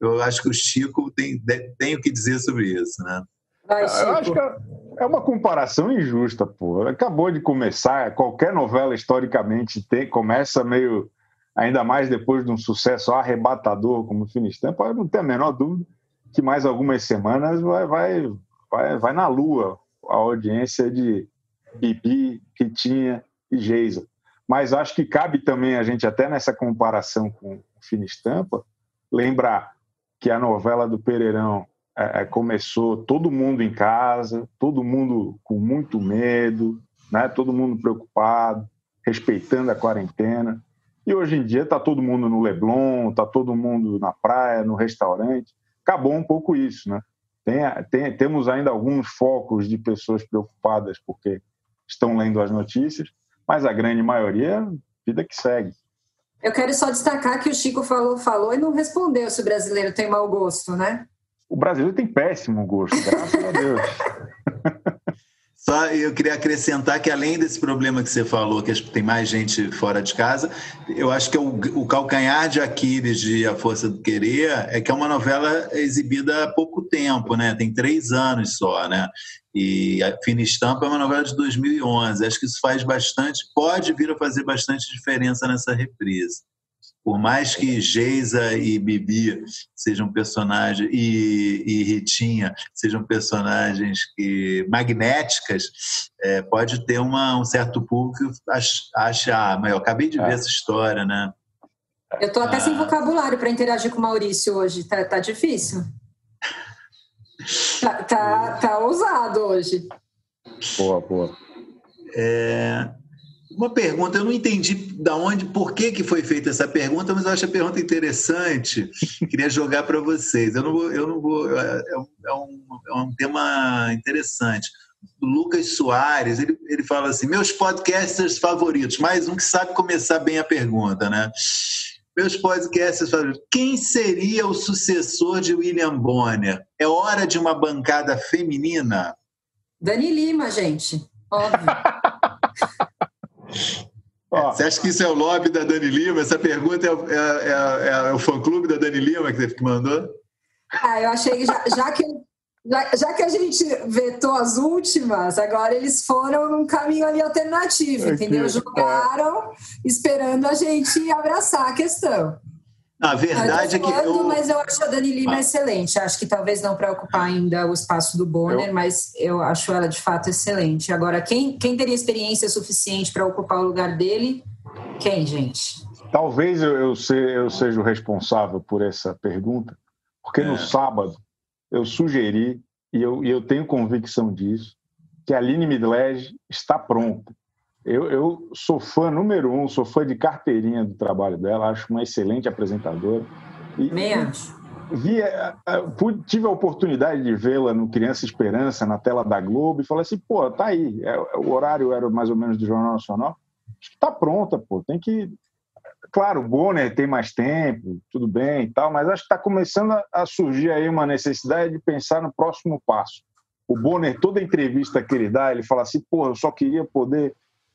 Eu acho que o Chico tem, tem o que dizer sobre isso, né? Vai, Eu acho que é, é uma comparação injusta, pô. Acabou de começar, qualquer novela historicamente tem, começa meio, ainda mais depois de um sucesso arrebatador como Fina Estampa, eu não tenho a menor dúvida que mais algumas semanas vai, vai, vai, vai na lua a audiência de Bibi, Ritinha e Geisa. Mas acho que cabe também a gente, até nessa comparação com Fina Estampa, lembrar que a novela do Pereirão é, é, começou todo mundo em casa, todo mundo com muito medo, né? todo mundo preocupado, respeitando a quarentena. E hoje em dia está todo mundo no Leblon, está todo mundo na praia, no restaurante. Acabou um pouco isso, né? Tem, tem, temos ainda alguns focos de pessoas preocupadas porque estão lendo as notícias, mas a grande maioria, vida que segue. Eu quero só destacar que o Chico falou, falou e não respondeu se o brasileiro tem mau gosto, né? O brasileiro tem péssimo gosto, graças a Deus. <laughs> Só eu queria acrescentar que, além desse problema que você falou, que tem mais gente fora de casa, eu acho que é o, o calcanhar de Aquiles de A Força do Querer é que é uma novela exibida há pouco tempo, né? Tem três anos só, né? E a Fina Estampa é uma novela de 2011. Acho que isso faz bastante, pode vir a fazer bastante diferença nessa reprise por mais que Geisa e Bibi sejam personagens e, e Ritinha sejam personagens que magnéticas, é, pode ter uma, um certo público que acha, ah, mas eu acabei de ver é. essa história, né? Eu estou até ah. sem vocabulário para interagir com o Maurício hoje, tá, tá difícil. tá, tá, tá ousado hoje. Boa, boa. É, uma pergunta, eu não entendi da onde, por que, que foi feita essa pergunta, mas eu acho a pergunta interessante. <laughs> Queria jogar para vocês. Eu não vou, eu não vou. É, é, um, é um tema interessante. O Lucas Soares, ele, ele fala assim: meus podcasters favoritos, mais um que sabe começar bem a pergunta, né? Meus podcasters favoritos. Quem seria o sucessor de William Bonner? É hora de uma bancada feminina? Dani Lima, gente. Óbvio. <laughs> Você acha que isso é o lobby da Dani Lima? Essa pergunta é, é, é, é o fã-clube da Dani Lima que mandou? Ah, eu achei que já, já que já, já, que a gente vetou as últimas, agora eles foram num caminho ali alternativo, entendeu? Jogaram esperando a gente abraçar a questão. A verdade é que. Eu... Mas eu acho a Dani Lima ah. excelente. Acho que talvez não para ocupar ainda o espaço do Bonner, eu... mas eu acho ela de fato excelente. Agora, quem, quem teria experiência suficiente para ocupar o lugar dele? Quem, gente? Talvez eu, eu, se, eu seja o responsável por essa pergunta, porque é. no sábado eu sugeri, e eu, e eu tenho convicção disso, que a Aline Midlege está pronta. Eu, eu, sou fã número um, sou fã de carteirinha do trabalho dela, acho uma excelente apresentadora. E, acho. Vi, é, é, tive a oportunidade de vê-la no Criança Esperança, na tela da Globo, e falei assim: pô, tá aí. É, o horário era mais ou menos do Jornal Nacional. Acho que tá pronta, pô. Tem que. Claro, o Bonner tem mais tempo, tudo bem e tal, mas acho que está começando a surgir aí uma necessidade de pensar no próximo passo. O Bonner, toda entrevista que ele dá, ele fala assim: pô, eu só queria poder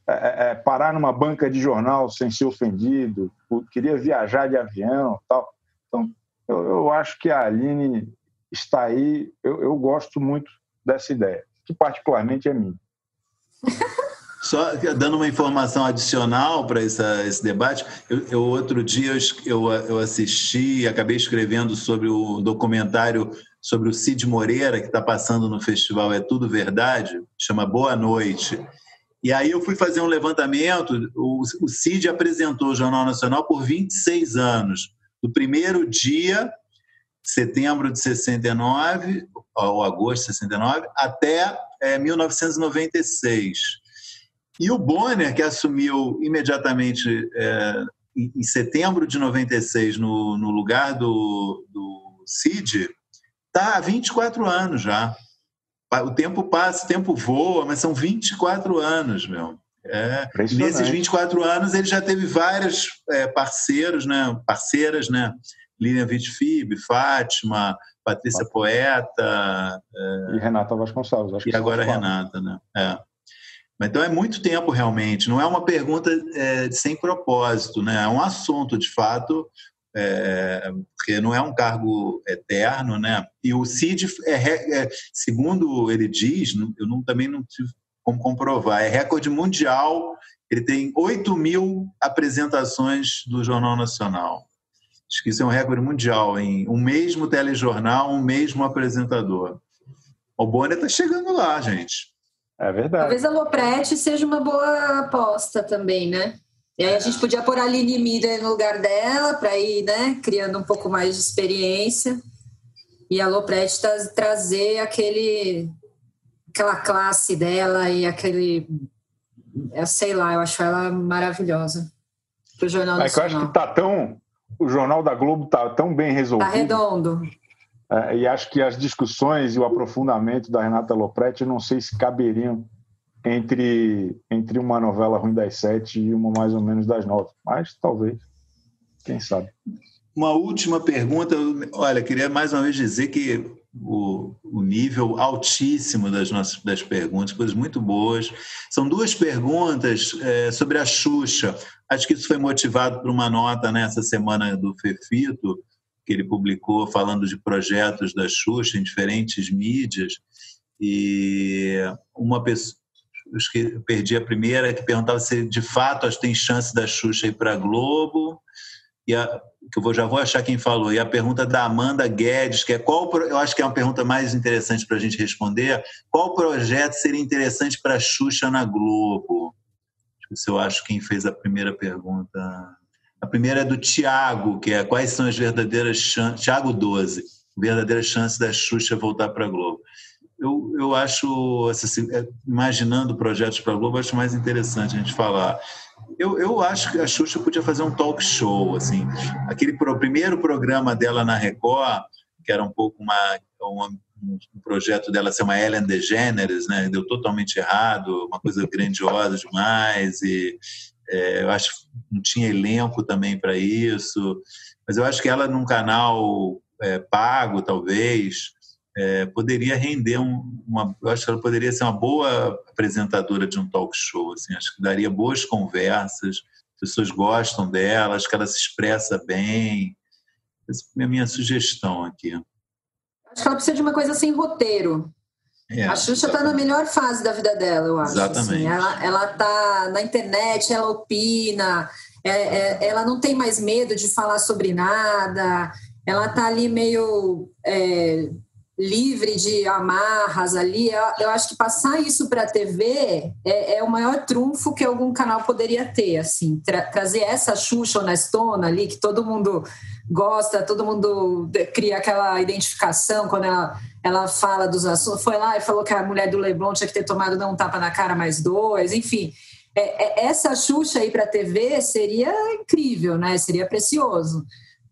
é, é, é, parar numa banca de jornal sem ser ofendido, queria viajar de avião tal. Então, eu, eu acho que a Aline está aí, eu, eu, gosto muito dessa ideia, que particularmente é minha. <laughs> Só dando uma informação adicional para esse debate, eu, eu outro dia eu, eu assisti, acabei escrevendo sobre o documentário sobre o Cid Moreira, que está passando no festival É Tudo Verdade, chama Boa Noite. E aí eu fui fazer um levantamento, o, o CID apresentou o Jornal Nacional por 26 anos. Do primeiro dia, setembro de 69, ou agosto de 69, até é, 1996. E o Bonner, que assumiu imediatamente é, em setembro de 96 no, no lugar do, do CID, está há 24 anos já o tempo passa, o tempo voa, mas são 24 anos, meu. É, nesses 24 anos ele já teve vários é, parceiros, né, parceiras, né, Lilian Vitfib, Fátima, Patrícia Poeta é, e Renata Vasconcelos. Acho e agora Renata, né? É. Então é muito tempo realmente. Não é uma pergunta é, sem propósito, né? É um assunto de fato é, porque não é um cargo eterno, né? E o CID, é, é, segundo ele diz, eu não, também não tive como comprovar, é recorde mundial. Ele tem 8 mil apresentações do Jornal Nacional. Acho que isso é um recorde mundial, em um mesmo telejornal, um mesmo apresentador. O Bonner está chegando lá, gente. É verdade. Talvez a Loprete seja uma boa aposta também, né? E aí a gente podia pôr a Aline Miller no lugar dela para ir, né, criando um pouco mais de experiência. E a Loprete trazer aquele aquela classe dela e aquele eu sei lá, eu acho ela maravilhosa. para o Jornal Nacional. É que eu acho que está tão. O Jornal da Globo está tão bem resolvido. Está redondo. É, e acho que as discussões e o aprofundamento da Renata Lopretti, não sei se caberiam entre, entre uma novela ruim das sete e uma mais ou menos das nove. Mas talvez. Quem sabe. Uma última pergunta. Olha, queria mais uma vez dizer que o, o, nível altíssimo das nossas das perguntas, coisas muito boas. São duas perguntas é, sobre a Xuxa. Acho que isso foi motivado por uma nota nessa semana do Fefito, que ele publicou falando de projetos da Xuxa em diferentes mídias. E uma pessoa, perdi a primeira, que perguntava se de fato tem chance da Xuxa ir para Globo e a, que eu já vou achar quem falou, e a pergunta da Amanda Guedes, que é qual, eu acho que é uma pergunta mais interessante para a gente responder, qual projeto seria interessante para a Xuxa na Globo? Se eu acho quem fez a primeira pergunta. A primeira é do Tiago, que é quais são as verdadeiras chances, Tiago 12, verdadeiras chances da Xuxa voltar para a Globo. Eu, eu acho, assim, é, imaginando projetos para a Globo, acho mais interessante a gente falar eu, eu acho que a Xuxa podia fazer um talk show, assim. Aquele pro, primeiro programa dela na Record, que era um pouco uma, uma um projeto dela ser uma Ellen DeGeneres, né? Deu totalmente errado, uma coisa grandiosa demais e é, eu acho que não tinha elenco também para isso. Mas eu acho que ela num canal é, pago, talvez, é, poderia render um, uma. Eu acho que ela poderia ser uma boa apresentadora de um talk show. Assim, acho que daria boas conversas, as pessoas gostam dela, acho que ela se expressa bem. Essa é a minha sugestão aqui. Acho que ela precisa de uma coisa sem roteiro. É, a Xuxa está na melhor fase da vida dela, eu acho. Assim. Exatamente. Assim. Ela está na internet, ela opina, é, é, ela não tem mais medo de falar sobre nada, ela está ali meio é, livre de amarras ali, eu, acho que passar isso para a TV é, é, o maior trunfo que algum canal poderia ter, assim, tra trazer essa Xuxa honestona ali, que todo mundo gosta, todo mundo cria aquela identificação quando ela, ela fala dos assuntos, foi lá e falou que a mulher do Leblon tinha que ter tomado não um tapa na cara mais dois, enfim, é, é, essa Xuxa aí para a TV seria incrível, né, seria precioso.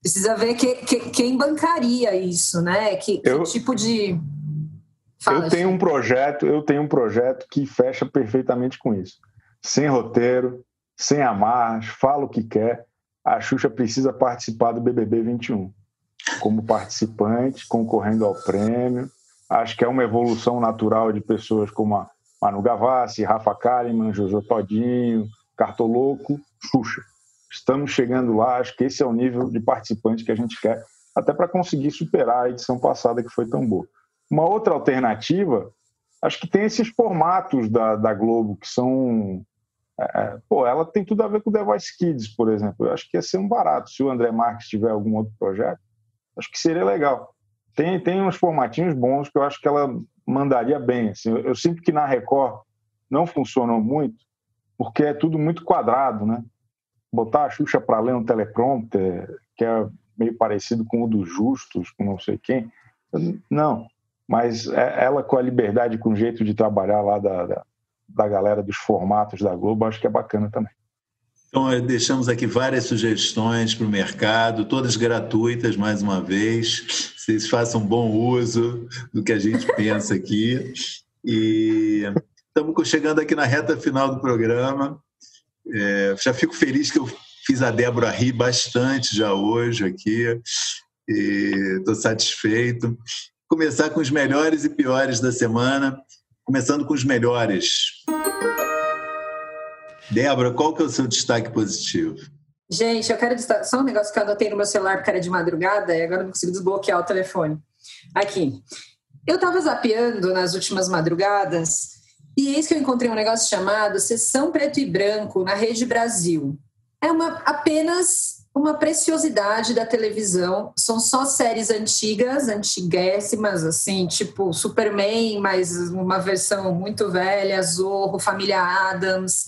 Precisa ver que, que, quem bancaria isso, né? Que, eu, que tipo de. Fala, eu tenho um projeto, eu tenho um projeto que fecha perfeitamente com isso. Sem roteiro, sem amarras, fala o que quer. A Xuxa precisa participar do BBB 21 como participante, concorrendo ao prêmio. Acho que é uma evolução natural de pessoas como a Manu Gavassi, Rafa Kalimann, Jojo Todinho, Cartoloco, Xuxa. Estamos chegando lá, acho que esse é o nível de participante que a gente quer, até para conseguir superar a edição passada que foi tão boa. Uma outra alternativa, acho que tem esses formatos da, da Globo que são. É, é, pô, ela tem tudo a ver com o The Voice Kids, por exemplo. Eu acho que ia ser um barato. Se o André Marques tiver algum outro projeto, acho que seria legal. Tem, tem uns formatinhos bons que eu acho que ela mandaria bem. Assim, eu, eu sinto que na Record não funcionou muito, porque é tudo muito quadrado, né? Botar a Xuxa para ler um teleprompter, que é meio parecido com o dos Justos, com não sei quem. Não, mas é, ela com a liberdade, com o jeito de trabalhar lá da, da, da galera dos formatos da Globo, acho que é bacana também. Então, deixamos aqui várias sugestões para o mercado, todas gratuitas, mais uma vez. Vocês façam bom uso do que a gente <laughs> pensa aqui. E estamos chegando aqui na reta final do programa. É, já fico feliz que eu fiz a Débora rir bastante já hoje aqui. Estou satisfeito. Começar com os melhores e piores da semana, começando com os melhores. Débora, qual que é o seu destaque positivo? Gente, eu quero destacar só um negócio que eu anotei no meu celular porque era de madrugada e agora não consigo desbloquear o telefone. Aqui. Eu estava zapeando nas últimas madrugadas e eis que eu encontrei um negócio chamado Sessão Preto e Branco na Rede Brasil. É uma, apenas uma preciosidade da televisão. São só séries antigas, antiguéssimas, assim, tipo Superman, mas uma versão muito velha, Zorro, Família Adams.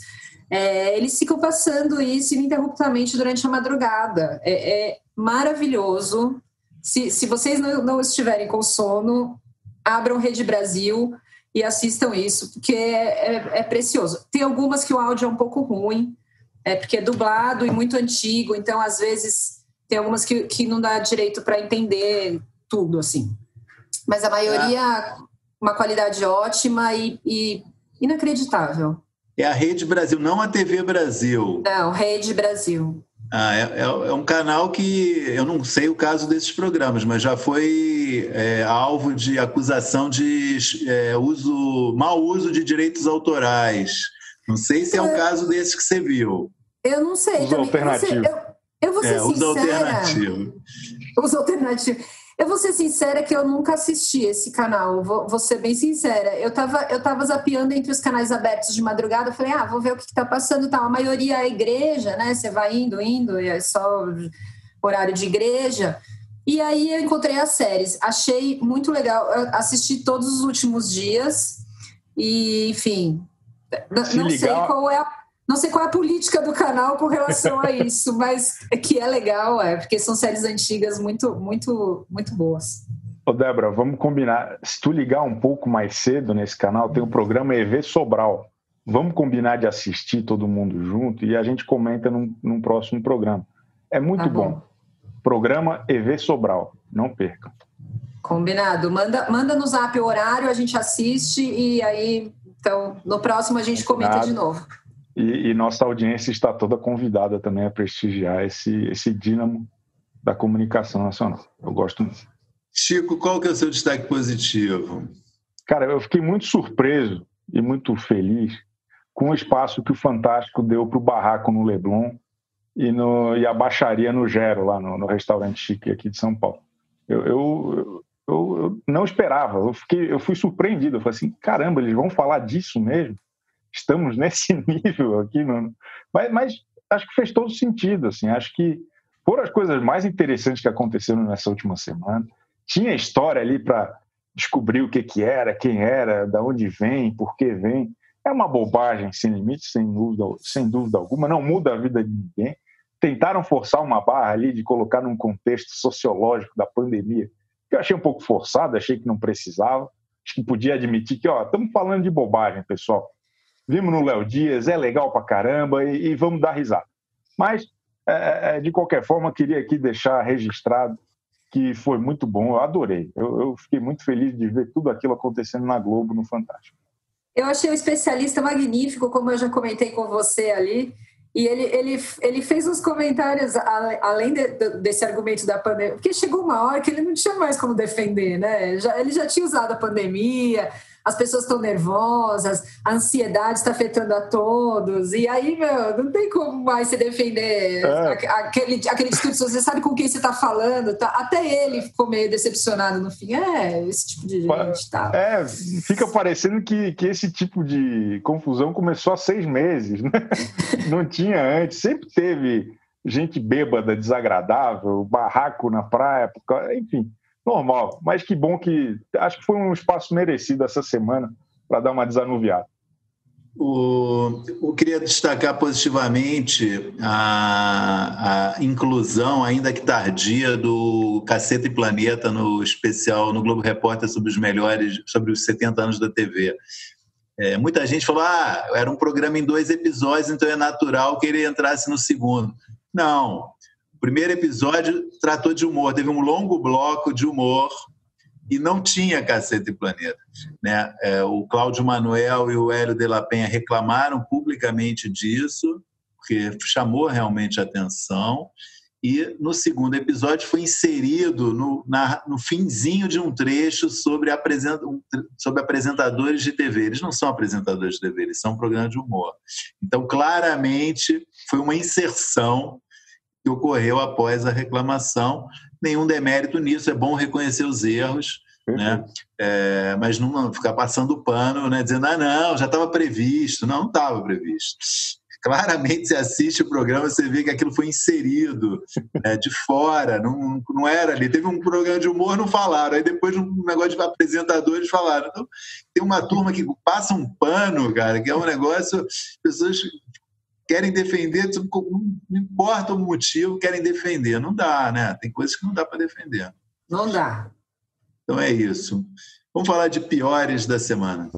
É, eles ficam passando isso ininterruptamente durante a madrugada. É, é maravilhoso. Se, se vocês não, não estiverem com sono, abram Rede Brasil e assistam isso, porque é, é, é, precioso. Tem algumas que o áudio é um pouco ruim, é porque é dublado e muito antigo, então às vezes tem algumas que, que não dá direito para entender tudo, assim. Mas a maioria, ah. uma qualidade ótima e, e inacreditável. É a Rede Brasil, não a TV Brasil. Não, Rede Brasil. Ah, é, é, é, um canal que eu não sei o caso desses programas, mas já foi é, alvo de acusação de é, uso, mau uso de direitos autorais. Não sei se é o é. caso desse que você viu. Eu não sei. Uso também. alternativo. Eu, eu vou ser é, sincera. Uso alternativo. Uso alternativo. Eu vou ser sincera que eu nunca assisti esse canal, vou, vou ser bem sincera. Eu tava, eu tava zapeando entre os canais abertos de madrugada, falei, ah, vou ver o que, que tá passando tal. A maioria é igreja, né? Você vai indo, indo, e é só horário de igreja. E aí eu encontrei as séries. Achei muito legal. Eu assisti todos os últimos dias. E, enfim, Se não ligar... sei qual é a não sei qual é a política do canal com relação a isso, mas é que é legal, é, porque são séries antigas muito, muito, muito boas. Ô Débora, vamos combinar. Se tu ligar um pouco mais cedo nesse canal, tem o programa EV Sobral. Vamos combinar de assistir todo mundo junto e a gente comenta num, num próximo programa. É muito tá bom. bom. Programa EV Sobral. Não percam. Combinado. Manda, manda no zap o horário, a gente assiste e aí, então, no próximo a gente comenta de novo. E, e, nossa audiência está toda convidada também a prestigiar esse, esse dínamo da comunicação nacional. Eu gosto muito. Chico, qual que é o seu destaque positivo? Cara, eu fiquei muito surpreso e muito feliz com o espaço que o Fantástico deu para o barraco no Leblon e, no, e a baixaria no Gero, lá no, no restaurante chique aqui de São Paulo. Eu, eu, eu, eu, não esperava, eu, fiquei, eu fui surpreendido. Eu falei assim: caramba, eles vão falar disso mesmo? Estamos <laughs> nesse nível aqui, mano. Mas, mas acho que fez todo sentido, assim. Acho que foram as coisas mais interessantes que aconteceram nessa última semana. Tinha história ali para descobrir o que, que era, quem era, da onde vem, por que vem. É uma bobagem sem limite, sem dúvida, sem dúvida alguma. Não muda a vida de ninguém. Tentaram forçar uma barra ali de colocar num contexto sociológico da pandemia, que eu achei um pouco forçado, achei que não precisava. Acho que podia admitir que, ó, estamos falando de bobagem, pessoal vimos no Léo Dias, é legal pra caramba e, e vamos dar risada. Mas, é, é, é, de qualquer forma, queria aqui deixar registrado que foi muito bom, eu adorei. Eu, eu, fiquei muito feliz de ver tudo aquilo acontecendo na Globo, no Fantástico. Eu achei o especialista magnífico, como eu já comentei com você ali. E ele, ele, ele fez uns comentários, além de, desse argumento da pandemia, porque chegou uma hora que ele não tinha mais como defender, né? Já, ele já tinha usado a pandemia, as pessoas estão nervosas, a ansiedade está afetando a todos, e aí, meu, não tem como mais se defender é. aquele, aquele discurso, você sabe com quem você está falando, tá? até ele ficou meio decepcionado no fim, é, esse tipo de gente, tá? É, fica parecendo que, que esse tipo de confusão começou há seis meses, né? <laughs> não tinha antes, sempre teve gente bêbada, desagradável, barraco na praia, enfim normal. Mas que bom que. Acho que foi um espaço merecido essa semana para dar uma desanuviada. O, eu queria destacar positivamente a, a, inclusão, ainda que tardia, do Caceta e Planeta no especial no Globo Repórter sobre os melhores, sobre os 70 anos da TV. É, muita gente falou: ah, era um programa em dois episódios, então é natural que ele entrasse no segundo. Não, o primeiro episódio tratou de humor, teve um longo bloco de humor e não tinha Cacete Planeta. Né? É, o Cláudio Manuel e o Hélio de la Penha reclamaram publicamente disso, porque chamou realmente a atenção. E no segundo episódio foi inserido no, na, no finzinho de um trecho sobre, apresent, sobre apresentadores de TV. Eles não são apresentadores de TV, eles são um programa de humor. Então, claramente, foi uma inserção que ocorreu após a reclamação. Nenhum demérito nisso, é bom reconhecer os erros, né? É, mas não ficar passando pano, né? dizendo, ah, não, já estava previsto. Não, não estava previsto. Claramente, você assiste o programa, você vê que aquilo foi inserido né, de fora, não, não era ali. Teve um programa de humor, não falaram. Aí depois, um negócio de apresentadores falaram. Então, tem uma turma que passa um pano, cara, que é um negócio. Pessoas querem defender, não importa o motivo, querem defender. Não dá, né? Tem coisas que não dá para defender. Não dá. Então é isso. Vamos falar de piores da semana.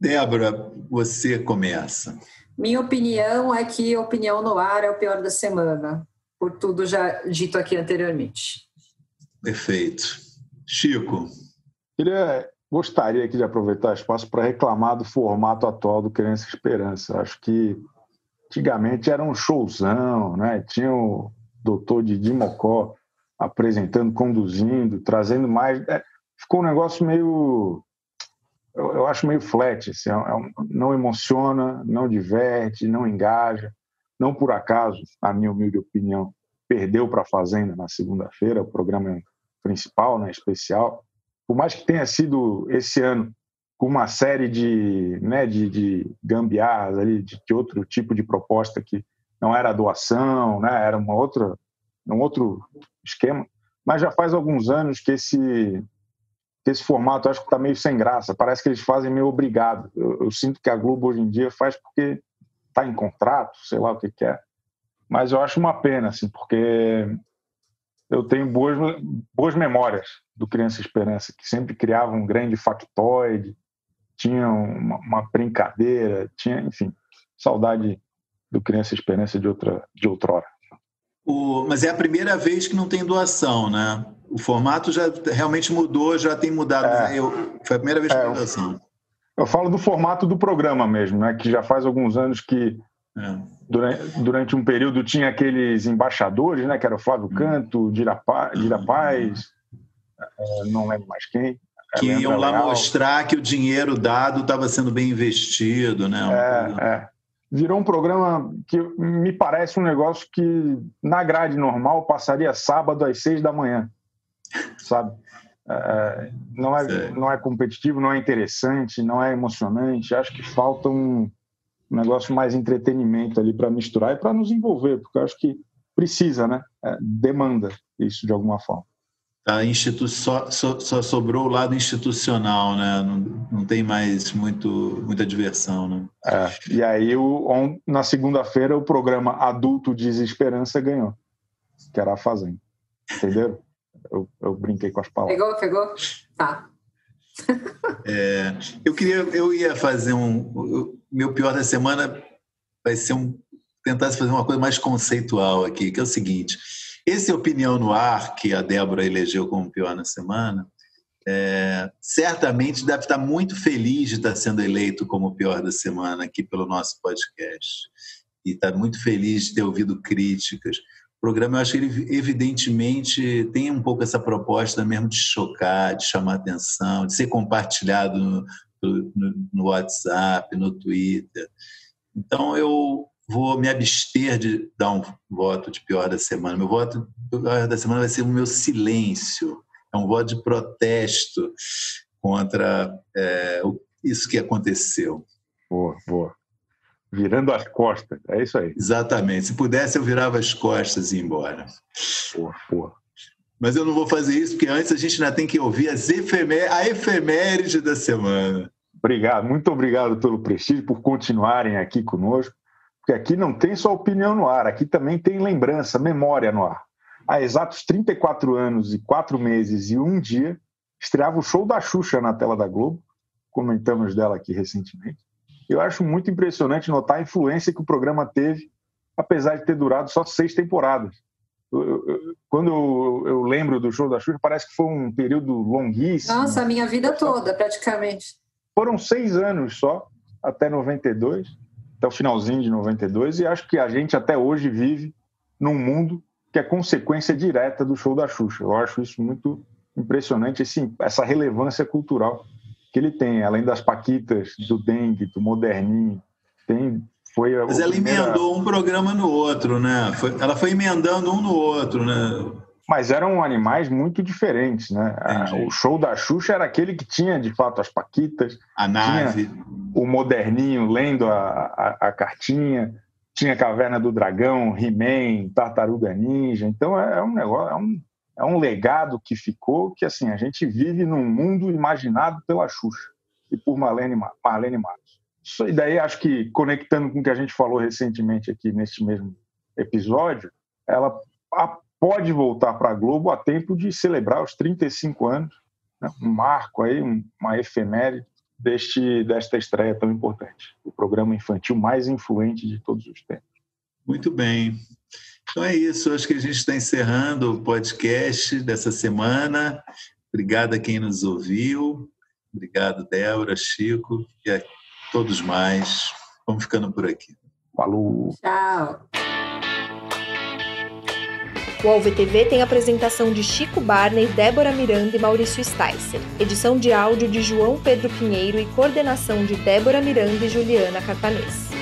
Débora, você começa. Minha opinião é que opinião no ar é o pior da semana, por tudo já dito aqui anteriormente. Perfeito. Chico. Queria, gostaria aqui de aproveitar o espaço para reclamar do formato atual do Criança Esperança. Acho que antigamente era um showzão, né? Tinha o doutor Didi Mocó apresentando, conduzindo, trazendo mais. É, ficou um negócio meio. Eu, acho meio flat. Assim, é, é, não emociona, não diverte, não engaja. Não por acaso, a minha humilde opinião, perdeu para a Fazenda na segunda-feira, o programa principal, né, especial. Por mais que tenha sido esse ano com uma série de, né, de, de gambiarras ali, de, de outro tipo de proposta que não era doação, né, era uma outra, um outro esquema. Mas já faz alguns anos que esse, que esse formato acho que está meio sem graça. Parece que eles fazem meio obrigado. Eu, eu, sinto que a Globo hoje em dia faz porque está em contrato, sei lá o que, que é. Mas eu acho uma pena, assim, porque eu tenho boas, boas memórias do Criança Esperança, que sempre criava um grande factoide, tinha uma, uma brincadeira, tinha, enfim, saudade do Criança Esperança de outra de outrora. O, mas é a primeira vez que não tem doação, né? O formato já realmente mudou, já tem mudado. É, eu, foi a primeira vez que é, tem doação. Eu falo do formato do programa mesmo, né? Que já faz alguns anos que é. Durante, durante, um período tinha aqueles embaixadores, né? Que era o Flávio hum. Canto, Dira, Paz, é, não lembro mais quem. Que iam lá Leal. mostrar que o dinheiro dado estava sendo bem investido, né? É, é virou um programa que me parece um negócio que na grade normal passaria sábado às seis da manhã, sabe? É, não, é, não é competitivo, não é interessante, não é emocionante. Acho que falta um, um negócio mais entretenimento ali para misturar e para nos envolver, porque eu acho que precisa, né? É, demanda isso de alguma forma a institu só, só, só, sobrou o lado institucional, né? Não, não tem mais muito, muita diversão, né? É, e aí, o, on, na segunda-feira, o programa Adulto Desesperança ganhou, que era a Fazenda. Entendeu? Eu, eu brinquei com as palavras. Pegou, pegou? Tá. É, eu queria, eu ia fazer um. Meu pior da semana vai ser um. Tentar fazer uma coisa mais conceitual aqui, que é o seguinte esse Opinião no Ar, que a Débora elegeu como pior na semana, é, certamente deve estar muito feliz de estar sendo eleito como pior da semana aqui pelo nosso podcast. E está muito feliz de ter ouvido críticas. O programa, eu acho que ele, evidentemente, tem um pouco essa proposta mesmo de chocar, de chamar atenção, de ser compartilhado no, WhatsApp, no Twitter. Então, eu vou me abster de dar um voto de pior da semana. Meu voto de pior da semana vai ser o meu silêncio. É um voto de protesto contra é, isso que aconteceu. Boa, boa. Virando as costas, é isso aí. Exatamente. Se pudesse, eu virava as costas e ia embora. Boa, boa. Mas eu não vou fazer isso, porque antes a gente ainda tem que ouvir as efemé a efeméride da semana. Obrigado, muito obrigado pelo prestígio, por continuarem aqui conosco. Porque aqui não tem só opinião no ar, aqui também tem lembrança, memória no ar. Há exatos 34 anos e 4 meses e um dia, estreava o show da Xuxa na tela da Globo. Comentamos dela aqui recentemente. Eu acho muito impressionante notar a influência que o programa teve, apesar de ter durado só seis temporadas. Quando eu, eu, lembro do show da Xuxa, parece que foi um período longuíssimo. Nossa, a minha vida toda, praticamente. Foram seis anos só, até 92 até o finalzinho de 92, e acho que a gente até hoje vive num mundo que é consequência direta do show da Xuxa. Eu acho isso muito impressionante, esse, essa relevância cultural que ele tem, além das paquitas, do dengue, do moderninho, tem foi Mas ela primeira... emendou um programa no outro, né? Foi, ela foi emendando um no outro, né? Mas eram animais muito diferentes, né? O show da Xuxa era aquele que tinha, de fato, as paquitas. A nave. O moderninho lendo a, a, a cartinha. Tinha Caverna do Dragão, He-Man, Tartaruga Ninja. Então é, é um negócio, é um, é um legado que ficou que, assim, a gente vive num mundo imaginado pela Xuxa e por Marlene, Marlene Matos. E daí, acho que, conectando com o que a gente falou recentemente aqui neste mesmo episódio, ela pode voltar para a Globo a tempo de celebrar os 35 anos, né? um marco aí, uma efeméride deste, desta estreia tão importante. O programa infantil mais influente de todos os tempos. Muito bem. Então é isso. Acho que a gente está encerrando o podcast dessa semana. Obrigado a quem nos ouviu. Obrigado, Débora, Chico e a todos mais. Vamos ficando por aqui. Falou. Tchau. O AlvTV tem apresentação de Chico Barney, Débora Miranda e Maurício Sticer. Edição de áudio de João Pedro Pinheiro e coordenação de Débora Miranda e Juliana Carpanês.